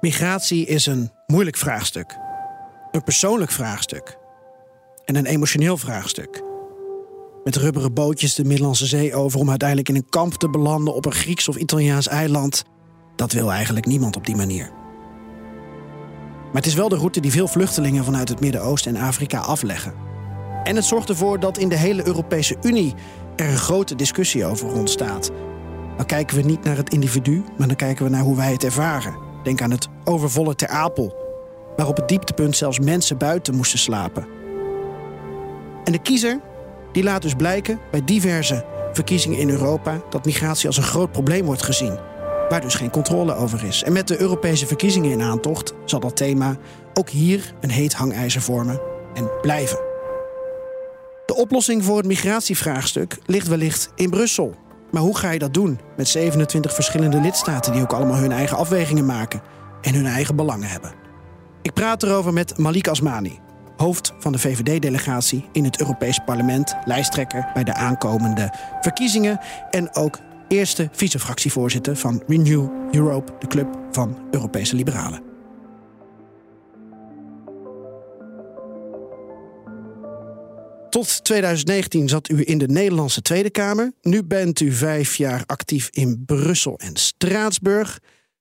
Migratie is een moeilijk vraagstuk. Een persoonlijk vraagstuk. En een emotioneel vraagstuk. Met rubberen bootjes de Middellandse Zee over om uiteindelijk in een kamp te belanden op een Grieks of Italiaans eiland. Dat wil eigenlijk niemand op die manier. Maar het is wel de route die veel vluchtelingen vanuit het Midden-Oosten en Afrika afleggen. En het zorgt ervoor dat in de hele Europese Unie er een grote discussie over ontstaat. Dan kijken we niet naar het individu, maar dan kijken we naar hoe wij het ervaren. Denk aan het overvolle Ter Apel, waar op het dieptepunt zelfs mensen buiten moesten slapen. En de kiezer die laat dus blijken bij diverse verkiezingen in Europa dat migratie als een groot probleem wordt gezien, waar dus geen controle over is. En met de Europese verkiezingen in aantocht zal dat thema ook hier een heet hangijzer vormen en blijven. De oplossing voor het migratievraagstuk ligt wellicht in Brussel. Maar hoe ga je dat doen met 27 verschillende lidstaten die ook allemaal hun eigen afwegingen maken en hun eigen belangen hebben? Ik praat erover met Malik Asmani, hoofd van de VVD-delegatie in het Europees Parlement, lijsttrekker bij de aankomende verkiezingen en ook eerste vicefractievoorzitter van Renew Europe, de club van Europese liberalen. Tot 2019 zat u in de Nederlandse Tweede Kamer. Nu bent u vijf jaar actief in Brussel en Straatsburg.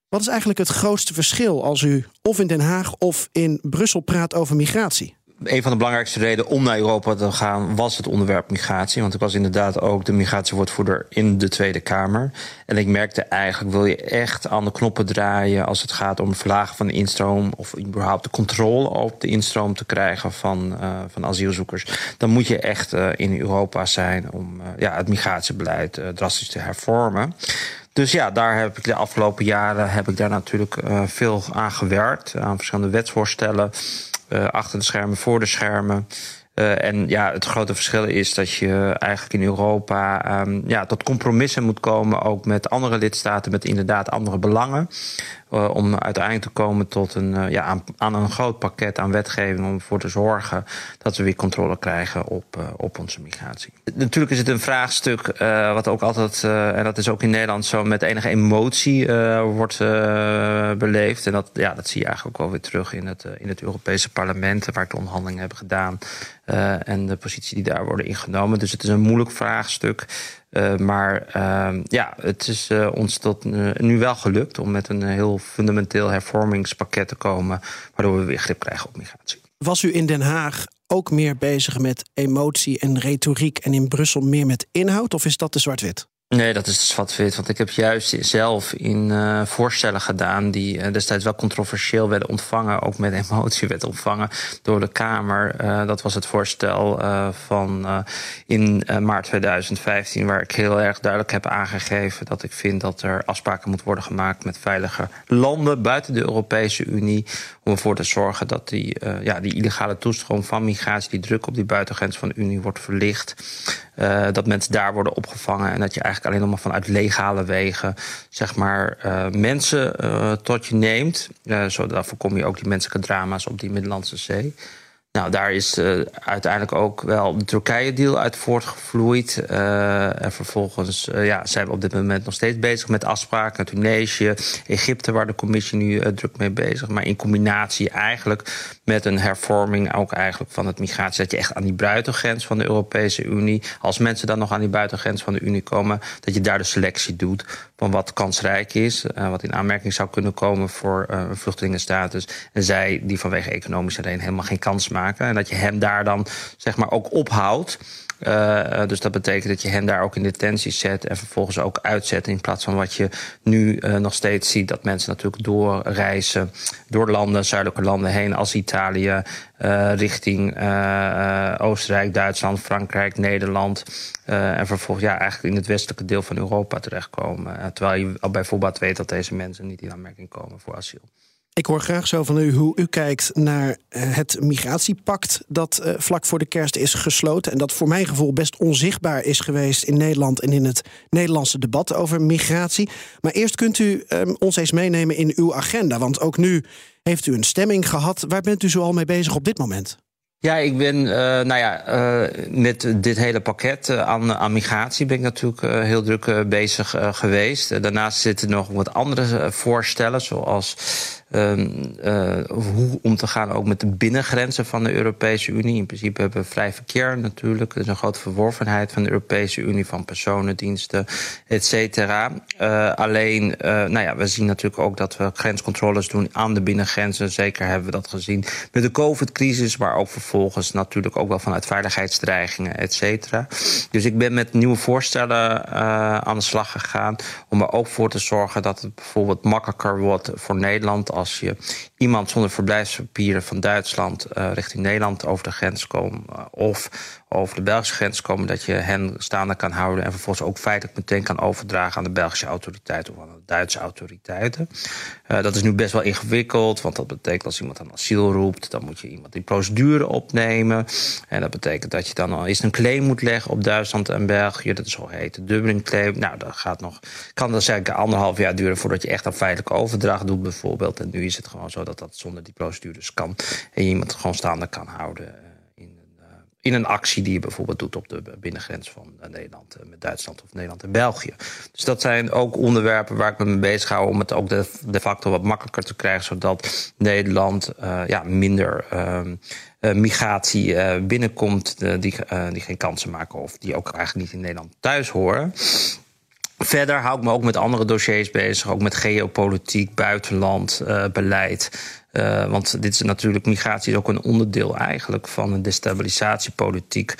Wat is eigenlijk het grootste verschil als u of in Den Haag of in Brussel praat over migratie? Een van de belangrijkste redenen om naar Europa te gaan was het onderwerp migratie. Want ik was inderdaad ook de migratiewoordvoerder in de Tweede Kamer. En ik merkte eigenlijk, wil je echt aan de knoppen draaien als het gaat om het verlagen van de instroom of überhaupt de controle op de instroom te krijgen van, uh, van asielzoekers, dan moet je echt uh, in Europa zijn om uh, ja, het migratiebeleid drastisch te hervormen. Dus ja, daar heb ik de afgelopen jaren heb ik daar natuurlijk veel aan gewerkt. Aan verschillende wetsvoorstellen. Uh, achter de schermen, voor de schermen. Uh, en ja, het grote verschil is dat je eigenlijk in Europa um, ja, tot compromissen moet komen, ook met andere lidstaten met inderdaad andere belangen. Uh, om uiteindelijk te komen tot een, uh, ja, aan, aan, een groot pakket aan wetgeving om ervoor te zorgen dat we weer controle krijgen op, uh, op onze migratie. Natuurlijk is het een vraagstuk wat ook altijd, en dat is ook in Nederland zo, met enige emotie wordt beleefd. En dat, ja, dat zie je eigenlijk ook wel weer terug in het, in het Europese parlement, waar ik de onderhandelingen heb gedaan. en de positie die daar worden ingenomen. Dus het is een moeilijk vraagstuk. Uh, maar uh, ja, het is uh, ons tot nu wel gelukt om met een heel fundamenteel hervormingspakket te komen, waardoor we weer grip krijgen op migratie. Was u in Den Haag ook meer bezig met emotie en retoriek en in Brussel meer met inhoud, of is dat de zwart-wit? Nee, dat is zwart-wit. Want ik heb juist zelf in uh, voorstellen gedaan die uh, destijds wel controversieel werden ontvangen, ook met emotie werden ontvangen door de Kamer. Uh, dat was het voorstel van in maart 2015, waar ik heel erg duidelijk heb aangegeven dat ik vind dat er afspraken moeten worden gemaakt met veilige landen buiten de Europese Unie. Om ervoor te zorgen dat die, ja, die illegale toestroom van migratie, die druk op die buitengrens van de Unie wordt verlicht. dat mensen daar worden opgevangen en dat je eigenlijk alleen nog maar vanuit legale wegen, zeg maar, uh, mensen uh, tot je neemt. Uh, zodat voorkom je ook die menselijke drama's op die Middellandse Zee. Nou, daar is uh, uiteindelijk ook wel de Turkije-deal uit voortgevloeid. En vervolgens ja, zijn we op dit moment nog steeds bezig met afspraken. Tunesië, Egypte, waar de commissie nu druk mee bezig. Maar in combinatie eigenlijk met een hervorming ook eigenlijk van het migratie. Dat je echt aan die buitengrens van de Europese Unie, als mensen dan nog aan die buitengrens van de Unie komen, dat je daar de selectie doet van wat kansrijk is, wat in aanmerking zou kunnen komen voor een vluchtelingenstatus. En zij die vanwege economische reden helemaal geen kans maken. En dat je hem daar dan zeg maar ook ophoudt. Uh, dus dat betekent dat je hen daar ook in detentie zet en vervolgens ook uitzet. In plaats van wat je nu uh, nog steeds ziet, dat mensen natuurlijk doorreizen door landen, zuidelijke landen heen, als Italië, richting Oostenrijk, Duitsland, Frankrijk, Nederland. en vervolgens ja, eigenlijk in het westelijke deel van Europa terechtkomen. terwijl je al bijvoorbeeld weet dat deze mensen niet in aanmerking komen voor asiel. Ik hoor graag zo van u hoe u kijkt naar eh, het migratiepact dat uh, vlak voor de kerst is gesloten. En dat voor mijn gevoel best onzichtbaar is geweest in Nederland en in het Nederlandse debat over migratie. Maar eerst kunt u um, ons eens meenemen in uw agenda. Want ook nu heeft u een stemming gehad. Waar bent u zoal mee bezig op dit moment? Ja, ik ben, uh, nou ja, met dit hele pakket aan, aan, migratie ben ik natuurlijk heel druk bezig geweest. daarnaast zitten nog wat andere voorstellen, zoals uh, hoe om te gaan ook met de binnengrenzen van de Europese Unie. In principe hebben we vrij verkeer natuurlijk. Er is een grote verworvenheid van de Europese Unie van personen, diensten, et cetera. Uh, alleen, uh, nou ja, we zien natuurlijk ook dat we grenscontroles doen aan de binnengrenzen. Zeker hebben we dat gezien met de COVID-crisis, maar ook vervolgens natuurlijk ook wel vanuit veiligheidsdreigingen, et cetera. Dus ik ben met nieuwe voorstellen aan de slag gegaan om er ook voor te zorgen dat het bijvoorbeeld makkelijker wordt voor Nederland als je iemand zonder verblijfspapieren van Duitsland uh, richting Nederland over de grens komt. Uh, of over de Belgische grens komen, dat je hen staande kan houden en vervolgens ook feitelijk meteen kan overdragen aan de Belgische autoriteiten of aan de Duitse autoriteiten. Uh, dat is nu best wel ingewikkeld, want dat betekent als iemand aan asiel roept, dan moet je iemand die procedure opnemen. En dat betekent dat je dan al eens een claim moet leggen op Duitsland en België. Dat is zo heet de Dublin claim. Nou, dat gaat nog, kan dat zeker anderhalf jaar duren voordat je echt een feitelijke overdracht doet, bijvoorbeeld. Nu is het gewoon zo dat dat zonder die procedures kan en iemand gewoon staande kan houden in een actie die je bijvoorbeeld doet op de binnengrens van eh, Nederland eh, met Duitsland of Nederland en België. Dus dat zijn ook onderwerpen waar ik me mee bezig hou om het ook de, facto wat makkelijker te krijgen, zodat Nederland ja, minder uh, migratie binnenkomt die, die geen kansen maken of die ook eigenlijk niet in Nederland thuis horen. Verder hou ik me ook met andere dossiers bezig, ook met geopolitiek, buitenland, uh, beleid. Uh, want dit is natuurlijk, migratie is ook een onderdeel eigenlijk van een destabilisatiepolitiek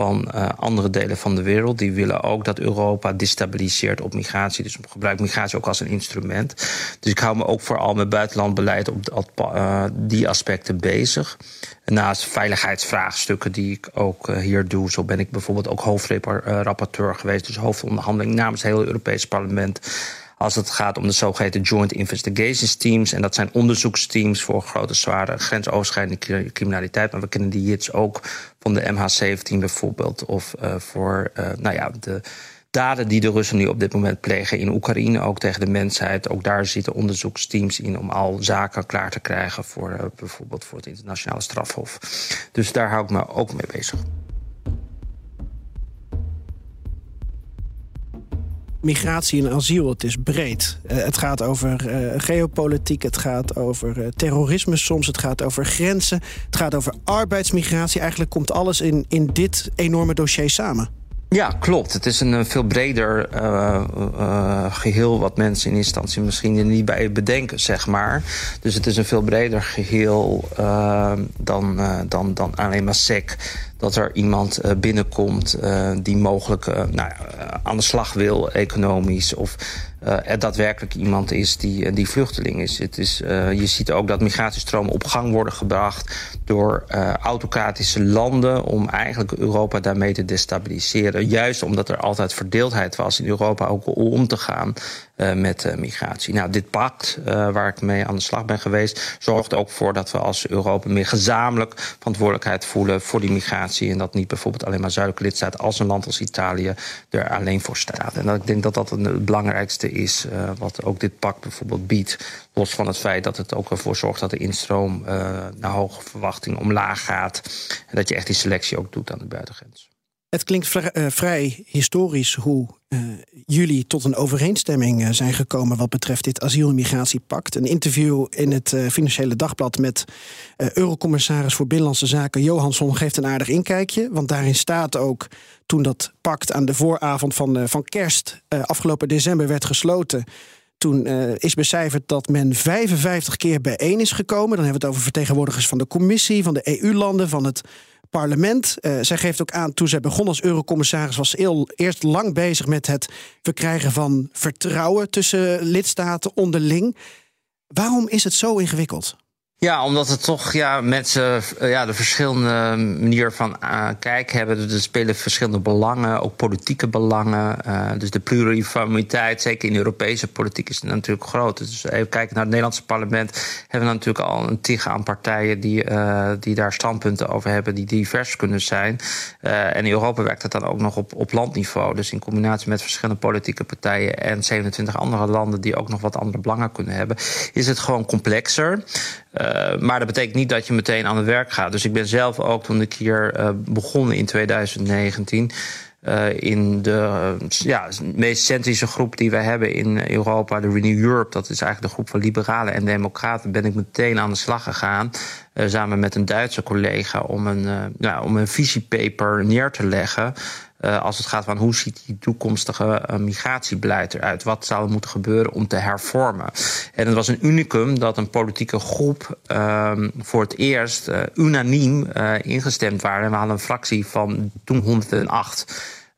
van uh, andere delen van de wereld. Die willen ook dat Europa destabiliseert op migratie. Dus gebruik migratie ook als een instrument. Dus ik hou me ook vooral met buitenlandbeleid op, uh, die aspecten bezig. Naast veiligheidsvraagstukken die ik ook uh, hier doe. Zo ben ik bijvoorbeeld ook hoofdrapporteur geweest. Dus hoofdonderhandeling namens het hele Europese parlement als het gaat om de zogeheten Joint Investigations Teams. En dat zijn onderzoeksteams voor grote, zware grensoverschrijdende criminaliteit. Maar we kennen die JITS ook van de MH17 bijvoorbeeld. Of uh, voor uh, nou ja, de daden die de Russen nu op dit moment plegen in Oekraïne, ook tegen de mensheid. Ook daar zitten onderzoeksteams in om al zaken klaar te krijgen voor uh, bijvoorbeeld voor het internationale strafhof. Dus daar hou ik me ook mee bezig. Migratie en asiel, het is breed. Uh, het gaat over uh, geopolitiek, het gaat over uh, terrorisme soms, het gaat over grenzen, het gaat over arbeidsmigratie. Eigenlijk komt alles in, in dit enorme dossier samen. Ja, klopt. Het is een veel breder geheel wat mensen in instantie misschien er niet bij bedenken, zeg maar. Dus het is een veel breder geheel dan, dan, dan alleen maar SEC dat er iemand uh, binnenkomt uh, die mogelijk uh, nou, aan de slag wil economisch of er daadwerkelijk iemand is die, die vluchteling is. Het is je ziet ook dat migratiestromen op gang worden gebracht door autocratische landen om eigenlijk Europa daarmee te destabiliseren. Juist omdat er altijd verdeeldheid was in Europa ook om te gaan uh, met uh, migratie. Nou, dit pact, uh, waar ik mee aan de slag ben geweest, zorgt ook voor dat we als Europa meer gezamenlijk verantwoordelijkheid voelen voor die migratie. En dat niet bijvoorbeeld alleen maar zuidelijke lidstaten als een land als Italië er alleen voor staat. En ik denk dat dat het belangrijkste is wat ook dit pact bijvoorbeeld biedt. Los van het feit dat het ook ervoor zorgt dat de instroom naar hoge verwachtingen omlaag gaat. En dat je echt die selectie ook doet aan de buitengrens. Het klinkt vrij historisch hoe uh, jullie tot een overeenstemming uh, zijn gekomen wat betreft dit asiel- en migratiepact. Een interview in het Financiële Dagblad met Eurocommissaris voor Binnenlandse Zaken Johansson geeft een aardig inkijkje. Want daarin staat ook toen dat pact aan de vooravond van, van kerst afgelopen december werd gesloten. Toen is becijferd dat men 55 keer bijeen is gekomen. Dan hebben we het over vertegenwoordigers van de commissie, van de EU-landen, van het parlement. Uh, zij geeft ook aan, toen zij begon als eurocommissaris, was ze eerst lang bezig met het verkrijgen van vertrouwen tussen lidstaten onderling. Waarom is het zo ingewikkeld? Ja, omdat het toch ja, mensen uh, ja, de verschillende manier van uh, kijken hebben. Er spelen verschillende belangen, ook politieke belangen. Uh, dus de pluriformiteit, zeker in Europese politiek, is natuurlijk groot. Dus even kijken naar het Nederlandse parlement. Hebben we natuurlijk al een tig aan partijen die, die daar standpunten over hebben, die divers kunnen zijn. en in Europa werkt het dan ook nog op, op landniveau. Dus in combinatie met verschillende politieke partijen en 27 andere landen die ook nog wat andere belangen kunnen hebben, is het gewoon complexer. Uh, maar dat betekent niet dat je meteen aan het werk gaat. Dus ik ben zelf ook toen ik hier uh, begon in 2019. Uh, in de ja, meest centrische groep die we hebben in Europa, de Renew Europe, dat is eigenlijk de groep van liberalen en democraten, ben ik meteen aan de slag gegaan. Samen met een Duitse collega om een, ja, om een visiepaper neer te leggen. Uh, als het gaat van hoe ziet die toekomstige uh, migratiebeleid eruit? Wat zou er moeten gebeuren om te hervormen? En het was een unicum dat een politieke groep uh, voor het eerst uh, unaniem ingestemd waren. En we hadden een fractie van toen 108.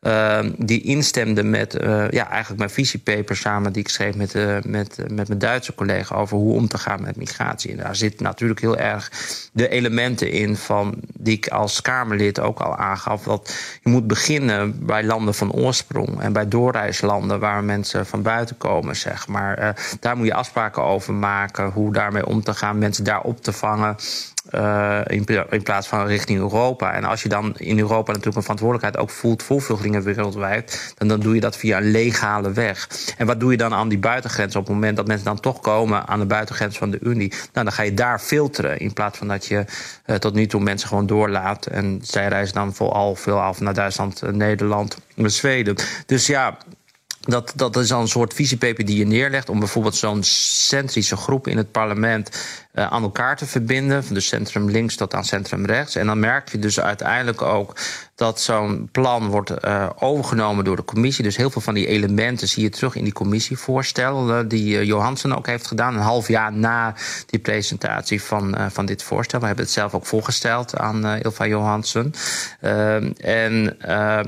Uh, die instemde met uh, ja, eigenlijk mijn visiepaper samen die ik schreef met, uh, met, met mijn Duitse collega over hoe om te gaan met migratie. En daar zitten natuurlijk heel erg de elementen in van die ik als Kamerlid ook al aangaf. Dat je moet beginnen bij landen van oorsprong en bij doorreislanden waar mensen van buiten komen, zeg maar. daar moet je afspraken over maken, hoe daarmee om te gaan, mensen daar op te vangen. Uh, in, in, plaats van richting Europa. En als je dan in Europa natuurlijk een verantwoordelijkheid ook voelt voor vluchtelingen wereldwijd, dan, dan doe je dat via een legale weg. En wat doe je dan aan die buitengrens op het moment dat mensen dan toch komen aan de buitengrens van de Unie? Nou, dan ga je daar filteren in plaats van dat je uh, tot nu toe mensen gewoon doorlaat. En zij reizen dan vooral veel af naar Duitsland, uh, Nederland, Zweden. Dus ja, dat, dat is dan een soort visiepaper die je neerlegt om bijvoorbeeld zo'n centrische groep in het parlement uh, aan elkaar te verbinden. Van de centrum links tot aan centrum rechts. En dan merk je dus uiteindelijk ook dat zo'n plan wordt uh, overgenomen door de commissie. Dus heel veel van die elementen zie je terug in die commissievoorstellen die uh, Johansen ook heeft gedaan. Een half jaar na die presentatie van, van dit voorstel. We hebben het zelf ook voorgesteld aan Ilva Johansen. en,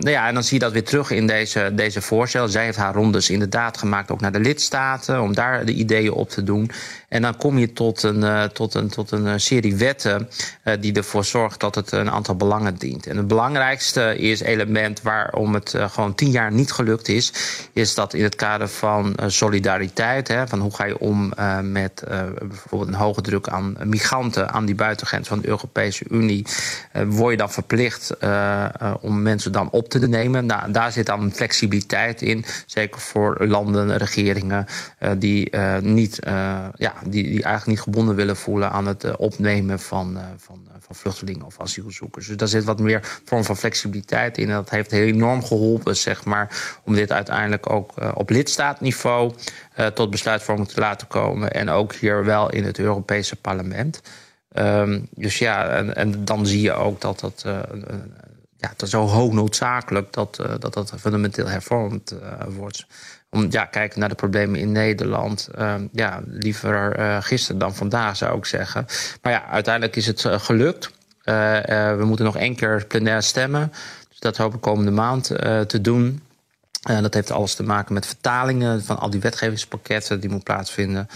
nou ja, en dan zie je dat weer terug in deze, deze voorstel. Zij heeft haar rondes inderdaad gemaakt ook naar de lidstaten. Om daar de ideeën op te doen. En dan kom je tot een, uh, tot een, tot een serie wetten uh, die ervoor zorgt dat het een aantal belangen dient. En het belangrijkste is element waarom het gewoon tien jaar niet gelukt is, is dat in het kader van solidariteit, hè, van hoe ga je om met bijvoorbeeld een hoge druk aan migranten aan die buitengrens van de Europese Unie, word je dan verplicht om mensen dan op te nemen. Nou, daar zit dan flexibiliteit in, zeker voor landen, regeringen die niet ja, die, die eigenlijk niet gebonden willen voelen aan het uh, opnemen van, uh, van, uh, van vluchtelingen of asielzoekers. Dus daar zit wat meer vorm van flexibiliteit in. En dat heeft enorm geholpen, zeg maar, om dit uiteindelijk ook op lidstaatniveau tot besluitvorming te laten komen. En ook hier wel in het Europese parlement. Um, dus ja, en, en, dan zie je ook dat dat. ja, zo hoog noodzakelijk dat, dat dat fundamenteel hervormd wordt om ja, kijken naar de problemen in Nederland. Uh, ja, liever uh, gisteren dan vandaag, zou ik zeggen. Maar ja, uiteindelijk is het uh, gelukt. we moeten nog één keer plenair stemmen. Dus dat hoop ik komende maand te doen. dat heeft alles te maken met vertalingen van al die wetgevingspakketten die moeten plaatsvinden.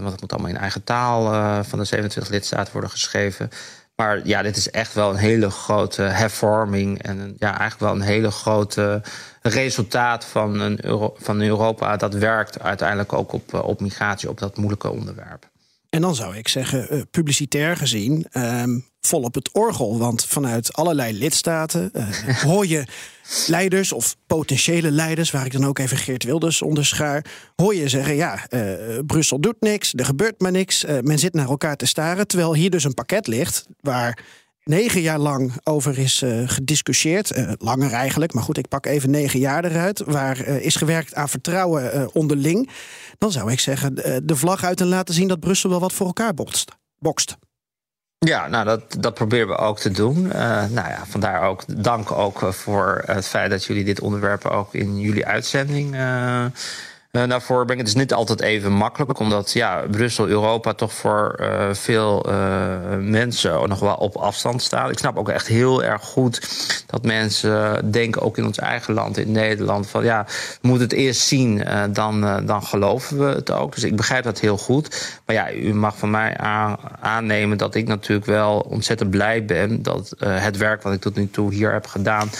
want het moet allemaal in eigen taal van de 27 lidstaten worden geschreven. Maar ja, dit is echt wel een hele grote hervorming. En ja, eigenlijk wel een hele grote resultaat van, een van Europa. Dat werkt uiteindelijk ook op, op migratie, op dat moeilijke onderwerp. En dan zou ik zeggen, uh, publicitair gezien, uh, vol op het orgel. Want vanuit allerlei lidstaten uh, hoor je leiders of potentiële leiders, waar ik dan ook even Geert Wilders onderschaar, hoor je zeggen: ja, uh, Brussel doet niks, er gebeurt maar niks, men zit naar elkaar te staren. Terwijl hier dus een pakket ligt waar negen jaar lang over is uh, gediscussieerd. Uh, langer eigenlijk, maar goed, ik pak even negen jaar eruit. Waar uh, is gewerkt aan vertrouwen onderling. Dan zou ik zeggen, de vlag uit en laten zien dat Brussel wel wat voor elkaar bokst. bokst. Ja, nou dat, dat proberen we ook te doen. nou ja, vandaar ook dank ook voor het feit dat jullie dit onderwerp ook in jullie uitzending Uh, daarvoor ben ik het dus niet altijd even makkelijk, omdat ja, Brussel, Europa toch voor uh, veel uh, mensen nog wel op afstand staat. Ik snap ook echt heel erg goed dat mensen denken, ook in ons eigen land, in Nederland, van ja, we moeten het eerst zien, dan, dan geloven we het ook. Dus ik begrijp dat heel goed. Maar ja, u mag van mij aan, aannemen dat ik natuurlijk wel ontzettend blij ben dat het werk wat ik tot nu toe hier heb gedaan,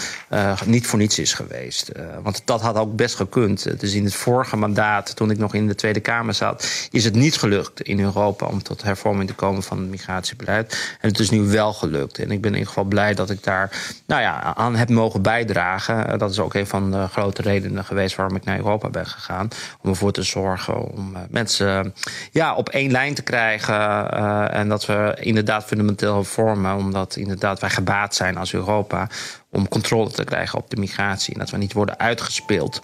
niet voor niets is geweest. want dat had ook best gekund. Dus in het vorige mandaat, toen ik nog in de Tweede Kamer zat, is het niet gelukt in Europa om tot hervorming te komen van het migratiebeleid. En het is nu wel gelukt. En ik ben in ieder geval blij dat ik daar nou ja, aan heb mogen bijdragen. Dat is ook een van de grote redenen geweest waarom ik naar Europa ben gegaan. Om ervoor te zorgen om eh, mensen ja, op één lijn te krijgen. Uh, en dat we inderdaad fundamenteel hervormen. Omdat inderdaad wij gebaat zijn als Europa om controle te krijgen op de migratie. En dat we niet worden uitgespeeld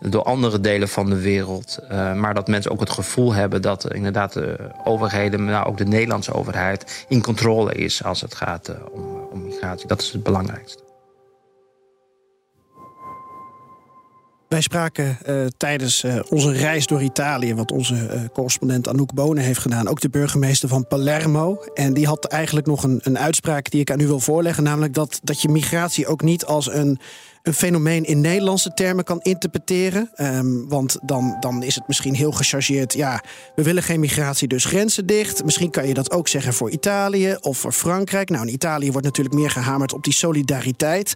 door andere delen van de wereld. Uh, maar dat mensen ook het gevoel hebben dat uh, inderdaad de overheden, nou ook de Nederlandse overheid, in controle is als het gaat uh, om, om migratie. Dat is het belangrijkste. Wij spraken tijdens onze reis door Italië, wat onze correspondent Anouk Bonen heeft gedaan, ook de burgemeester van Palermo. En die had eigenlijk nog een, een uitspraak die ik aan u wil voorleggen, namelijk dat, dat je migratie ook niet als een een fenomeen in Nederlandse termen kan interpreteren. Um, want dan, dan is het misschien heel gechargeerd. Ja, we willen geen migratie, dus grenzen dicht. Misschien kan je dat ook zeggen voor Italië of voor Frankrijk. Nou, in Italië wordt natuurlijk meer gehamerd op die solidariteit.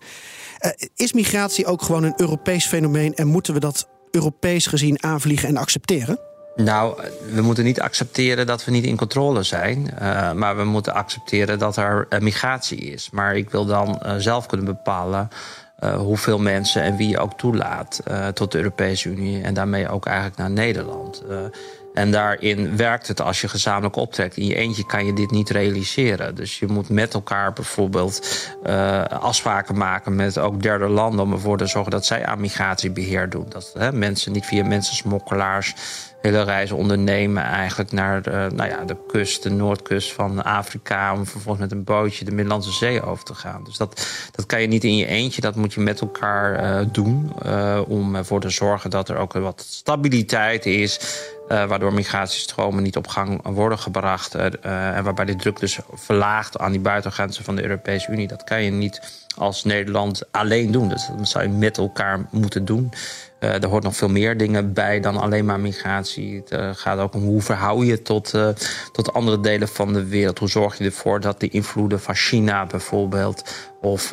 Uh, is migratie ook gewoon een Europees fenomeen en moeten we dat Europees gezien aanvliegen en accepteren? Nou, we moeten niet accepteren dat we niet in controle zijn. Uh, maar we moeten accepteren dat er uh, migratie is. Maar ik wil dan zelf kunnen bepalen uh, hoeveel mensen en wie je ook toelaat uh, tot de Europese Unie en daarmee ook eigenlijk naar Nederland. Uh, en daarin werkt het als je gezamenlijk optrekt. In je eentje kan je dit niet realiseren. Dus je moet met elkaar bijvoorbeeld afspraken maken met ook derde landen om ervoor te zorgen dat zij aan migratiebeheer doen. Dat hè, mensen niet via mensensmokkelaars hele reizen ondernemen eigenlijk naar de, nou ja, de kust, de noordkust van Afrika... om vervolgens met een bootje de Middellandse Zee over te gaan. Dus dat, dat kan je niet in je eentje, dat moet je met elkaar uh, doen... Uh, om ervoor te zorgen dat er ook wat stabiliteit is... Waardoor migratiestromen niet op gang worden gebracht. En waarbij die druk dus verlaagt aan die buitengrenzen van de Europese Unie. Dat kan je niet als Nederland alleen doen. Dus dat zou je met elkaar moeten doen. Uh, er hoort nog veel meer dingen bij dan alleen maar migratie. Het uh, gaat ook om hoe verhoud je tot, uh, tot andere delen van de wereld. Hoe zorg je ervoor dat de invloeden van China bijvoorbeeld of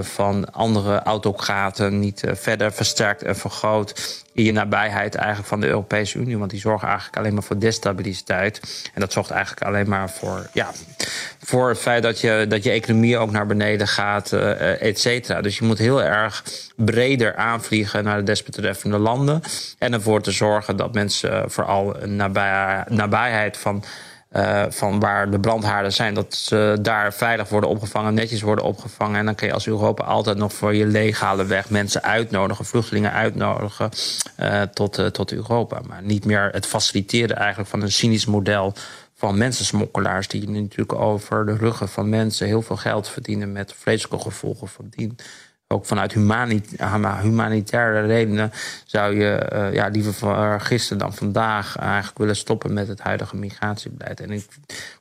van andere autocraten niet verder versterkt en vergroot in je nabijheid eigenlijk van de Europese Unie. Want die zorgen eigenlijk alleen maar voor destabiliteit. En dat zorgt eigenlijk alleen maar voor, ja, voor het feit dat je, dat je economie ook naar beneden gaat, et cetera. Dus je moet heel erg breder aanvliegen naar de desbetreffende landen. En ervoor te zorgen dat mensen vooral een nabij, nabijheid van. Uh, van waar de brandhaarden zijn, dat ze daar veilig worden opgevangen, netjes worden opgevangen. En dan kun je als Europa altijd nog voor je legale weg mensen uitnodigen, vluchtelingen uitnodigen uh, tot, uh, tot Europa. Maar niet meer het faciliteren eigenlijk van een cynisch model van mensensmokkelaars, die natuurlijk over de ruggen van mensen heel veel geld verdienen met vreselijke gevolgen van ook vanuit humanitaire redenen zou je uh, ja, liever gisteren dan vandaag eigenlijk willen stoppen met het huidige migratiebeleid. En ik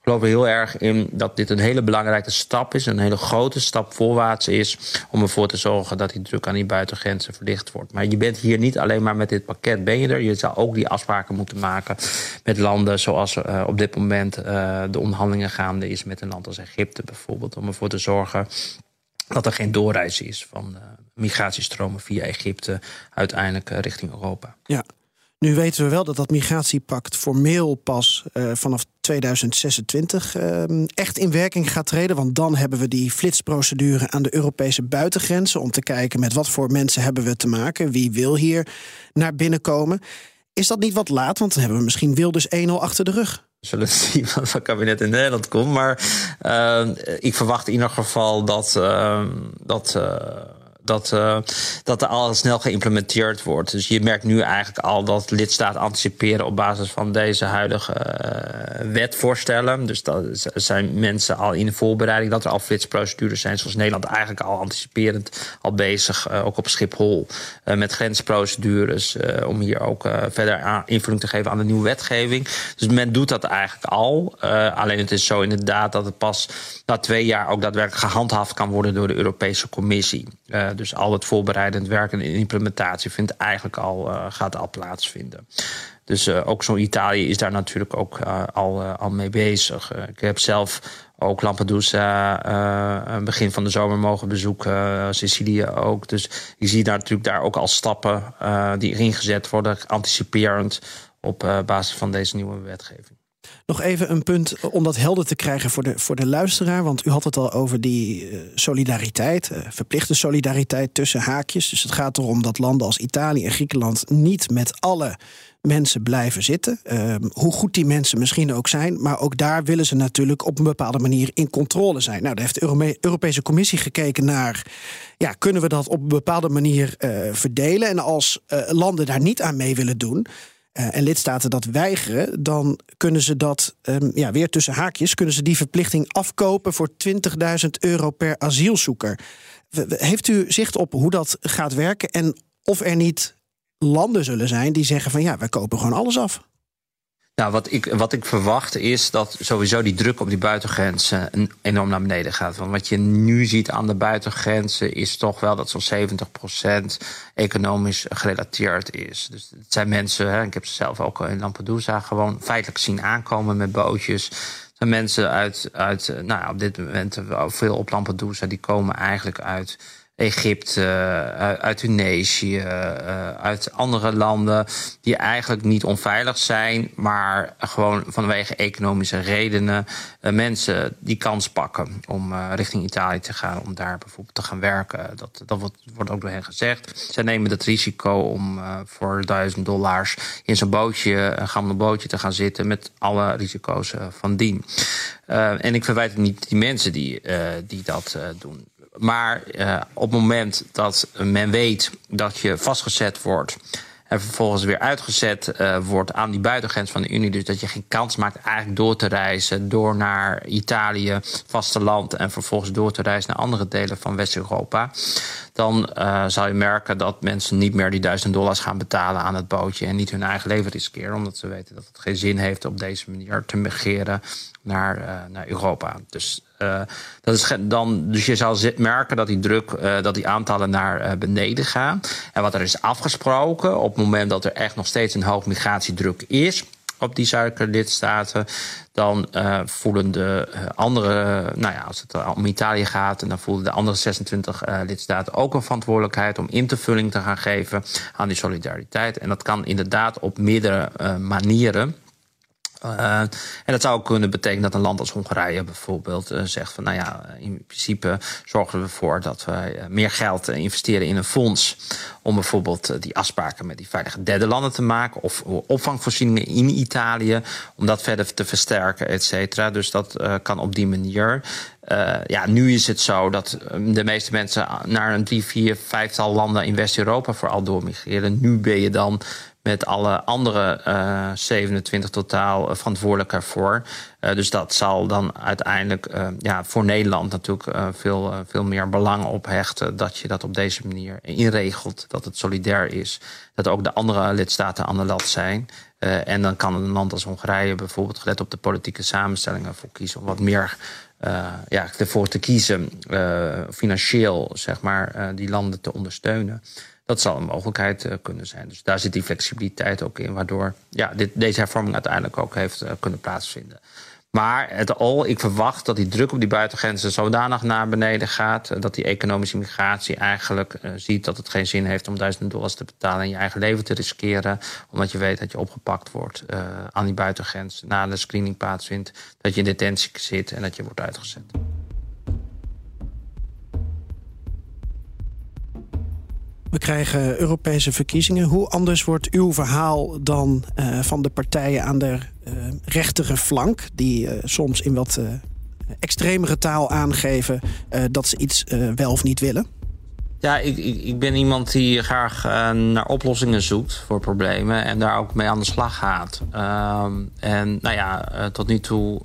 geloof er heel erg in dat dit een hele belangrijke stap is, een hele grote stap voorwaarts is, om ervoor te zorgen dat die druk aan die buitengrenzen verlicht wordt. Maar je bent hier niet alleen maar met dit pakket ben je er. Je zou ook die afspraken moeten maken met landen zoals uh, op dit moment de onderhandelingen gaande is met een land als Egypte bijvoorbeeld, om ervoor te zorgen dat er geen doorreis is van uh, migratiestromen via Egypte uiteindelijk uh, richting Europa. Ja, nu weten we wel dat dat migratiepact formeel pas uh, vanaf 2026 echt in werking gaat treden. Want dan hebben we die flitsprocedure aan de Europese buitengrenzen om te kijken met wat voor mensen hebben we te maken. Wie wil hier naar binnen komen? Is dat niet wat laat? Want dan hebben we misschien Wilders 1-0 achter de rug. Zullen zien wat voor kabinet in Nederland komt. Maar uh, ik verwacht in ieder geval dat, uh, dat, uh, dat, uh, dat er al snel geïmplementeerd wordt. Dus je merkt nu eigenlijk al dat lidstaten anticiperen op basis van deze huidige uh, wetvoorstellen. Dus dat zijn mensen al in de voorbereiding dat er al flitsprocedures zijn, zoals Nederland eigenlijk al anticiperend al bezig, uh, ook op Schiphol, met grensprocedures, om hier ook verder invulling te geven aan de nieuwe wetgeving. Dus men doet dat eigenlijk al. alleen het is zo inderdaad dat het pas na twee jaar ook daadwerkelijk gehandhaafd kan worden door de Europese Commissie. Dus al het voorbereidend werk en implementatie vindt eigenlijk al, uh, gaat al plaatsvinden. Dus uh, ook zo'n Italië is daar natuurlijk ook al, al mee bezig. ik heb zelf ook Lampedusa begin van de zomer mogen bezoeken, Sicilië ook. Dus je ziet daar natuurlijk daar ook al stappen die ingezet worden, anticiperend op basis van deze nieuwe wetgeving. Nog even een punt om dat helder te krijgen voor de, voor de luisteraar. Want u had het al over die uh, solidariteit, uh, verplichte solidariteit tussen haakjes. Dus het gaat erom dat landen als Italië en Griekenland niet met alle mensen blijven zitten. Uh, hoe goed die mensen misschien ook zijn. Maar ook daar willen ze natuurlijk op een bepaalde manier in controle zijn. Nou, daar heeft de Europese Commissie gekeken naar. Ja, kunnen we dat op een bepaalde manier verdelen? En als landen daar niet aan mee willen doen en lidstaten dat weigeren, dan kunnen ze dat um, ja, weer tussen haakjes, kunnen ze die verplichting afkopen voor 20.000 euro per asielzoeker. Heeft u zicht op hoe dat gaat werken en of er niet landen zullen zijn die zeggen van ja, wij kopen gewoon alles af? Nou, wat ik, wat ik verwacht is dat sowieso die druk op die buitengrenzen enorm naar beneden gaat. Want wat je nu ziet aan de buitengrenzen is toch wel dat zo'n 70% economisch gerelateerd is. Dus het zijn mensen, hè, ik heb ze zelf ook in Lampedusa gewoon feitelijk zien aankomen met bootjes. Mensen uit, uit nou, op dit moment veel op Lampedusa, die komen eigenlijk uit Egypte, eh, uit Tunesië, eh, uit andere landen die eigenlijk niet onveilig zijn, maar gewoon vanwege economische redenen eh, mensen die kans pakken om richting Italië te gaan, om daar bijvoorbeeld te gaan werken. Dat, dat wordt, ook door hen gezegd. Zij nemen het risico om voor duizend dollars in zo'n bootje, een gammel bootje te gaan zitten met alle risico's van dien. en ik verwijt niet die mensen die, die dat doen. Maar uh, op het moment dat men weet dat je vastgezet wordt en vervolgens weer uitgezet uh, wordt aan die buitengrens van de Unie. Dus dat je geen kans maakt eigenlijk door te reizen door naar Italië, vasteland en vervolgens door te reizen naar andere delen van West-Europa. Dan uh, zal je merken dat mensen niet meer die duizend dollars gaan betalen aan het bootje en niet hun eigen leven riskeren, omdat ze weten dat het geen zin heeft op deze manier te migreren naar, uh, naar Europa. Dus uh, dat is dan, dus je zal merken dat die druk, dat die aantallen naar beneden gaan. En wat er is afgesproken, op het moment dat er echt nog steeds een hoog migratiedruk is op die suikerlidstaten, dan uh, voelen de andere, nou ja, als het om Italië gaat, dan voelen de andere 26 uh, lidstaten ook een verantwoordelijkheid om in te vulling te gaan geven aan die solidariteit. En dat kan inderdaad op meerdere manieren. Uh, en dat zou ook kunnen betekenen dat een land als Hongarije bijvoorbeeld uh, zegt van nou ja, in principe zorgen we ervoor dat we uh, meer geld investeren in een fonds om bijvoorbeeld die afspraken met die veilige derde landen te maken of opvangvoorzieningen in Italië om dat verder te versterken, et cetera. Dus dat kan op die manier. ja, nu is het zo dat de meeste mensen naar een drie, vier, vijftal landen in West-Europa vooral doormigreren. Nu ben je dan met alle andere uh, 27 totaal uh, verantwoordelijk ervoor. Uh, dus dat zal dan uiteindelijk uh, ja, voor Nederland natuurlijk veel, veel meer belang ophechten dat je dat op deze manier inregelt, dat het solidair is, dat ook de andere lidstaten aan de lat zijn. en dan kan een land als Hongarije bijvoorbeeld, gelet op de politieke samenstelling, ervoor kiezen om wat meer ja, ervoor te kiezen, financieel zeg maar, die landen te ondersteunen. Dat zal een mogelijkheid uh, kunnen zijn. Dus daar zit die flexibiliteit ook in, waardoor ja, dit, deze hervorming uiteindelijk ook heeft uh, kunnen plaatsvinden. Maar het al, ik verwacht dat die druk op die buitengrenzen zodanig naar beneden gaat. Uh, dat die economische migratie eigenlijk ziet dat het geen zin heeft om duizenden dollars te betalen en je eigen leven te riskeren. Omdat je weet dat je opgepakt wordt aan die buitengrens. Na de screening plaatsvindt, dat je in detentie zit en dat je wordt uitgezet. We krijgen Europese verkiezingen. Hoe anders wordt uw verhaal dan uh, van de partijen aan de uh, rechtere flank, die uh, soms in wat extremere taal aangeven dat ze iets wel of niet willen? Ja, ik, ik, ik, ben iemand die graag naar oplossingen zoekt voor problemen en daar ook mee aan de slag gaat. Uh, en nou ja, tot nu toe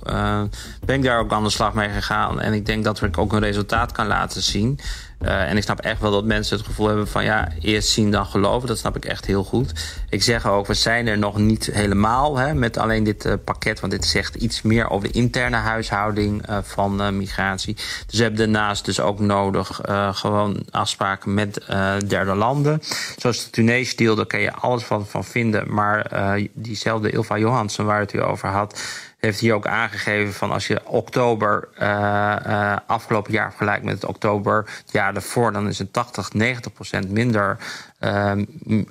ben ik daar ook aan de slag mee gegaan. En ik denk dat ik ook een resultaat kan laten zien. Uh, en ik snap echt wel dat mensen het gevoel hebben van ja, eerst zien dan geloven. Dat snap ik echt heel goed. Ik zeg ook, we zijn er nog niet helemaal hè, met alleen dit uh, pakket. Want dit zegt iets meer over de interne huishouding uh, van migratie. Dus we hebben daarnaast dus ook nodig gewoon afspraken met derde landen. Zoals de Tunesië deal, daar kan je alles van, van vinden. Maar diezelfde Ilva Johansen waar het u over had heeft hier ook aangegeven van als je oktober uh, uh, afgelopen jaar vergelijkt met het oktober het jaar daarvoor, dan is het 80, 90 procent minder uh,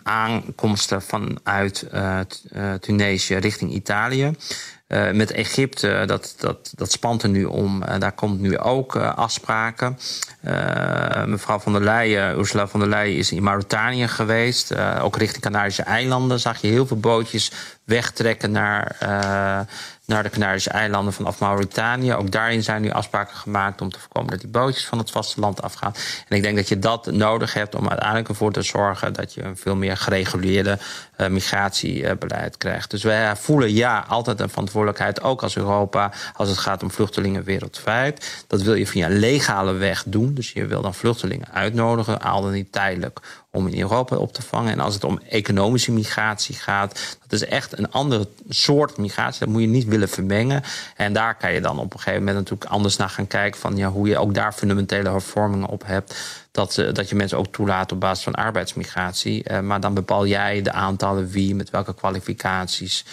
aankomsten vanuit Tunesië richting Italië. Met Egypte, dat, dat, dat spant er nu om. Daar komt nu ook afspraken. mevrouw van der Leyen, Ursula van der Leyen, is in Mauritanië geweest. ook richting Canarische eilanden zag je heel veel bootjes wegtrekken naar naar de Canarische eilanden vanaf Mauritanië. Ook daarin zijn nu afspraken gemaakt om te voorkomen dat die bootjes van het vasteland afgaan. En ik denk dat je dat nodig hebt om uiteindelijk ervoor te zorgen dat je een veel meer gereguleerde uh, migratiebeleid krijgt. Dus wij voelen ja altijd een verantwoordelijkheid, ook als Europa, als het gaat om vluchtelingen wereldwijd. Dat wil je via een legale weg doen. Dus je wil dan vluchtelingen uitnodigen, al dan niet tijdelijk om in Europa op te vangen. En als het om economische migratie gaat, dat is echt een andere soort migratie. Dat moet je niet willen vermengen. En daar kan je dan op een gegeven moment natuurlijk anders naar gaan kijken van ja, hoe je ook daar fundamentele hervormingen op hebt. Dat, uh, dat je mensen ook toelaat op basis van arbeidsmigratie. Uh, maar dan bepaal jij de aantallen wie, met welke kwalificaties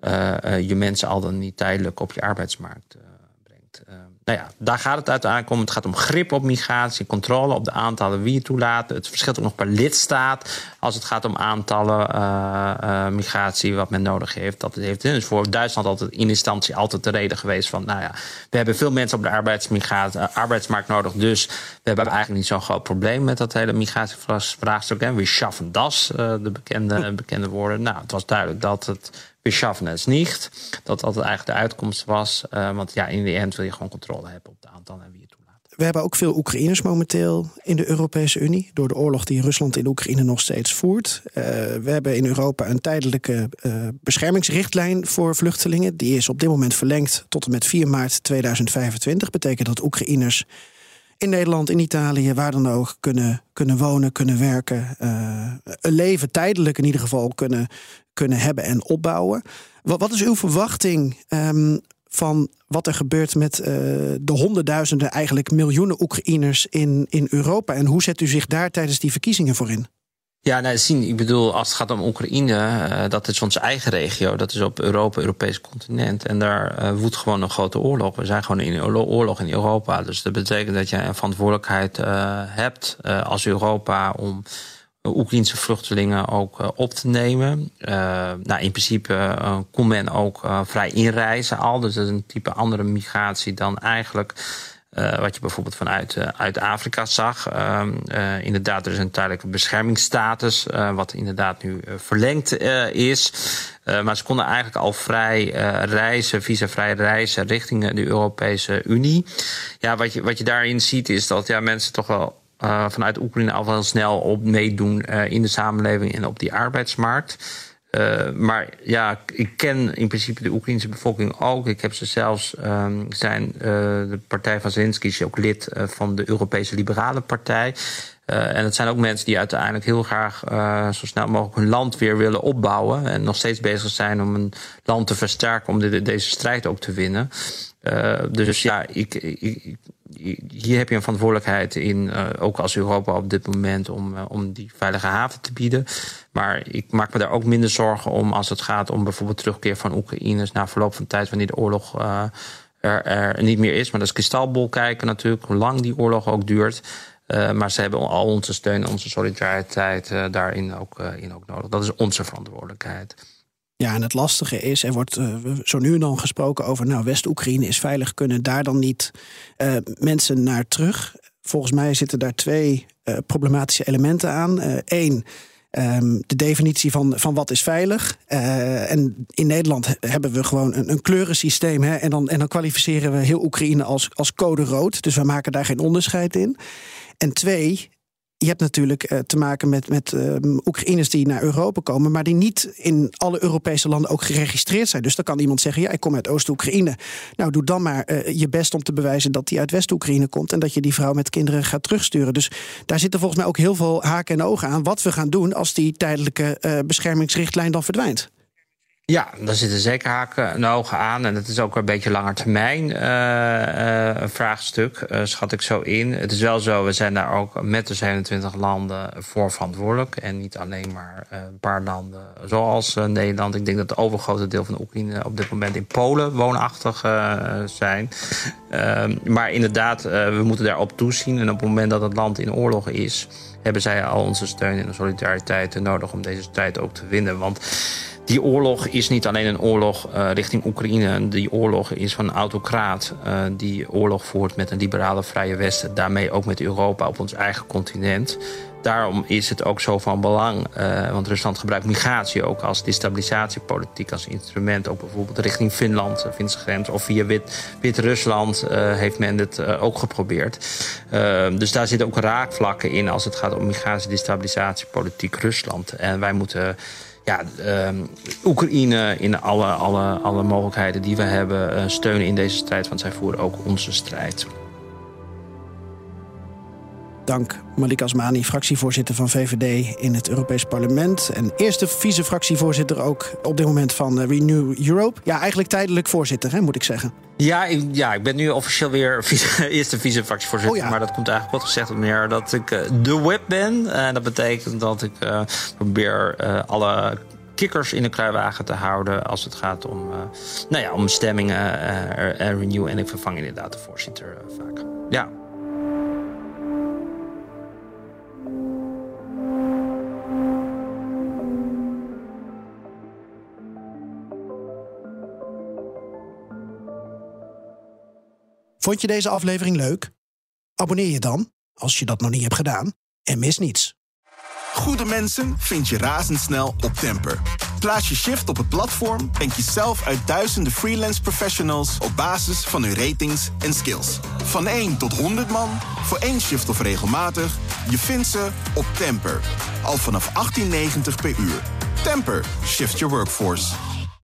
uh, je mensen al dan niet tijdelijk op je arbeidsmarkt brengt. Nou ja, daar gaat het uiteindelijk om. Het gaat om grip op migratie, controle op de aantallen wie je toelaat. Het verschilt ook nog per lidstaat als het gaat om aantallen uh, uh, migratie wat men nodig heeft. Dat heeft dus voor Duitsland altijd in instantie altijd de reden geweest van, nou ja, we hebben veel mensen op de arbeidsmigratie, uh, arbeidsmarkt nodig, dus we hebben eigenlijk niet zo'n groot probleem met dat hele migratievraagstuk. En we schaffen das, de bekende, bekende woorden. Nou, het was duidelijk dat het we schaffen het niet. Dat dat eigenlijk de uitkomst was. Uh, want ja, in de end wil je gewoon controle hebben op de aantallen en wie je toelaat. We hebben ook veel Oekraïners momenteel in de Europese Unie. Door de oorlog die Rusland in Oekraïne nog steeds voert. Uh, we hebben in Europa een tijdelijke uh, beschermingsrichtlijn voor vluchtelingen. Die is op dit moment verlengd tot en met 4 maart 2025. Betekent dat Oekraïners in Nederland, in Italië, waar dan ook, kunnen, kunnen wonen, kunnen werken. Uh, een leven tijdelijk in ieder geval kunnen, kunnen hebben en opbouwen. Wat, is uw verwachting um, van wat er gebeurt met uh, de honderdduizenden, eigenlijk miljoenen Oekraïners in, in Europa? En hoe zet u zich daar tijdens die verkiezingen voor in? Ja, nou, zien. Ik bedoel, als het gaat om Oekraïne, uh, dat is onze eigen regio. Dat is op Europa, Europees continent. En daar uh, woedt gewoon een grote oorlog. We zijn gewoon in een oorlog in Europa. Dus dat betekent dat je een verantwoordelijkheid uh, hebt als Europa om Oekraïnse vluchtelingen ook op te nemen. nou, in principe kon men ook vrij inreizen al. Dus dat is een type andere migratie dan eigenlijk uh, wat je bijvoorbeeld vanuit uh, uit Afrika zag. Uh, inderdaad, er is een tijdelijke beschermingsstatus, wat inderdaad nu verlengd is. maar ze konden eigenlijk al vrij reizen, visavrij reizen richting de Europese Unie. Ja, wat je, wat je daarin ziet is dat ja, mensen toch wel vanuit Oekraïne al wel snel op meedoen in de samenleving en op die arbeidsmarkt. Uh, maar ja, ik ken in principe de Oekraïnse bevolking ook. Ik heb ze zelfs, um, zijn uh, de partij van Zelensky is ook lid uh, van de Europese Liberale Partij. en het zijn ook mensen die uiteindelijk heel graag zo snel mogelijk hun land weer willen opbouwen. En nog steeds bezig zijn om een land te versterken om de, deze strijd ook te winnen. Dus ja, ik, ik, hier heb je een verantwoordelijkheid in, uh, ook als Europa op dit moment, om, uh, om die veilige haven te bieden. Maar ik maak me daar ook minder zorgen om als het gaat om bijvoorbeeld terugkeer van Oekraïners na verloop van tijd, wanneer de oorlog er, er, niet meer is. Maar dat is kristalbol kijken natuurlijk, hoe lang die oorlog ook duurt. maar ze hebben al onze steun onze solidariteit daarin ook, in ook nodig. Dat is onze verantwoordelijkheid. Ja, en het lastige is, er wordt uh, zo nu en dan gesproken over, nou, West-Oekraïne is veilig, kunnen daar dan niet uh, mensen naar terug? Volgens mij zitten daar twee uh, problematische elementen aan. Eén, um, de definitie van, van wat is veilig. en in Nederland hebben we gewoon een, een kleurensysteem. Hè, en, dan, en dan kwalificeren we heel Oekraïne als, als code rood. Dus we maken daar geen onderscheid in. En twee, je hebt natuurlijk eh, te maken met, met uh, Oekraïners die naar Europa komen, maar die niet in alle Europese landen ook geregistreerd zijn. Dus dan kan iemand zeggen: Ja, ik kom uit Oost-Oekraïne. Nou, doe dan maar uh, je best om te bewijzen dat die uit West-Oekraïne komt en dat je die vrouw met kinderen gaat terugsturen. Dus daar zitten volgens mij ook heel veel haken en ogen aan wat we gaan doen als die tijdelijke uh, beschermingsrichtlijn dan verdwijnt. Ja, daar zitten zeker haken en ogen aan. En het is ook een beetje langer termijn uh, uh, vraagstuk, uh, schat ik zo in. Het is wel zo, we zijn daar ook met de 27 landen voor verantwoordelijk. En niet alleen maar een paar landen zoals Nederland. Ik denk dat het overgrote deel van de Oekraïne op dit moment in Polen woonachtig zijn. Ehm, maar inderdaad, we moeten daarop toezien. En op het moment dat het land in oorlog is, hebben zij al onze steun en solidariteit nodig om deze tijd ook te winnen. Want die oorlog is niet alleen een oorlog uh, richting Oekraïne. Die oorlog is van een autocraat uh, die oorlog voert met een liberale vrije Westen. Daarmee ook met Europa op ons eigen continent. Daarom is het ook zo van belang, uh, want Rusland gebruikt migratie ook als destabilisatiepolitiek, als instrument. Ook bijvoorbeeld richting Finland, Finse grens, of via Wit-Rusland Wit heeft men het ook geprobeerd. dus daar zitten ook raakvlakken in als het gaat om migratie, destabilisatiepolitiek Rusland. En wij moeten ja, uh, Oekraïne in alle, alle, alle mogelijkheden die we hebben uh, steunen in deze strijd, want zij voeren ook onze strijd. Dank Malik Asmani, fractievoorzitter van VVD in het Europees Parlement. En eerste vice-fractievoorzitter ook op dit moment van eh, Renew Europe. Ja, eigenlijk tijdelijk voorzitter, hè, moet ik zeggen. Ja ik, ja, ik ben nu officieel weer vice, eerste vice-fractievoorzitter. Oh ja. Maar dat komt eigenlijk wat gezegd op meer dat ik uh, de web ben. En dat betekent dat ik uh, probeer alle kikkers in de kruiwagen te houden als het gaat om, nou ja, om stemmingen en renew. En ik vervang inderdaad de voorzitter vaak. Ja. Vond je deze aflevering leuk? Abonneer je dan, als je dat nog niet hebt gedaan, en mis niets. Goede mensen vind je razendsnel op Temper. Plaats je shift op het platform en kies zelf uit duizenden freelance professionals op basis van hun ratings en skills. Van 1 tot 100 man, voor één shift of regelmatig, je vindt ze op Temper. Al vanaf 18,90 per uur. Temper, shift your workforce.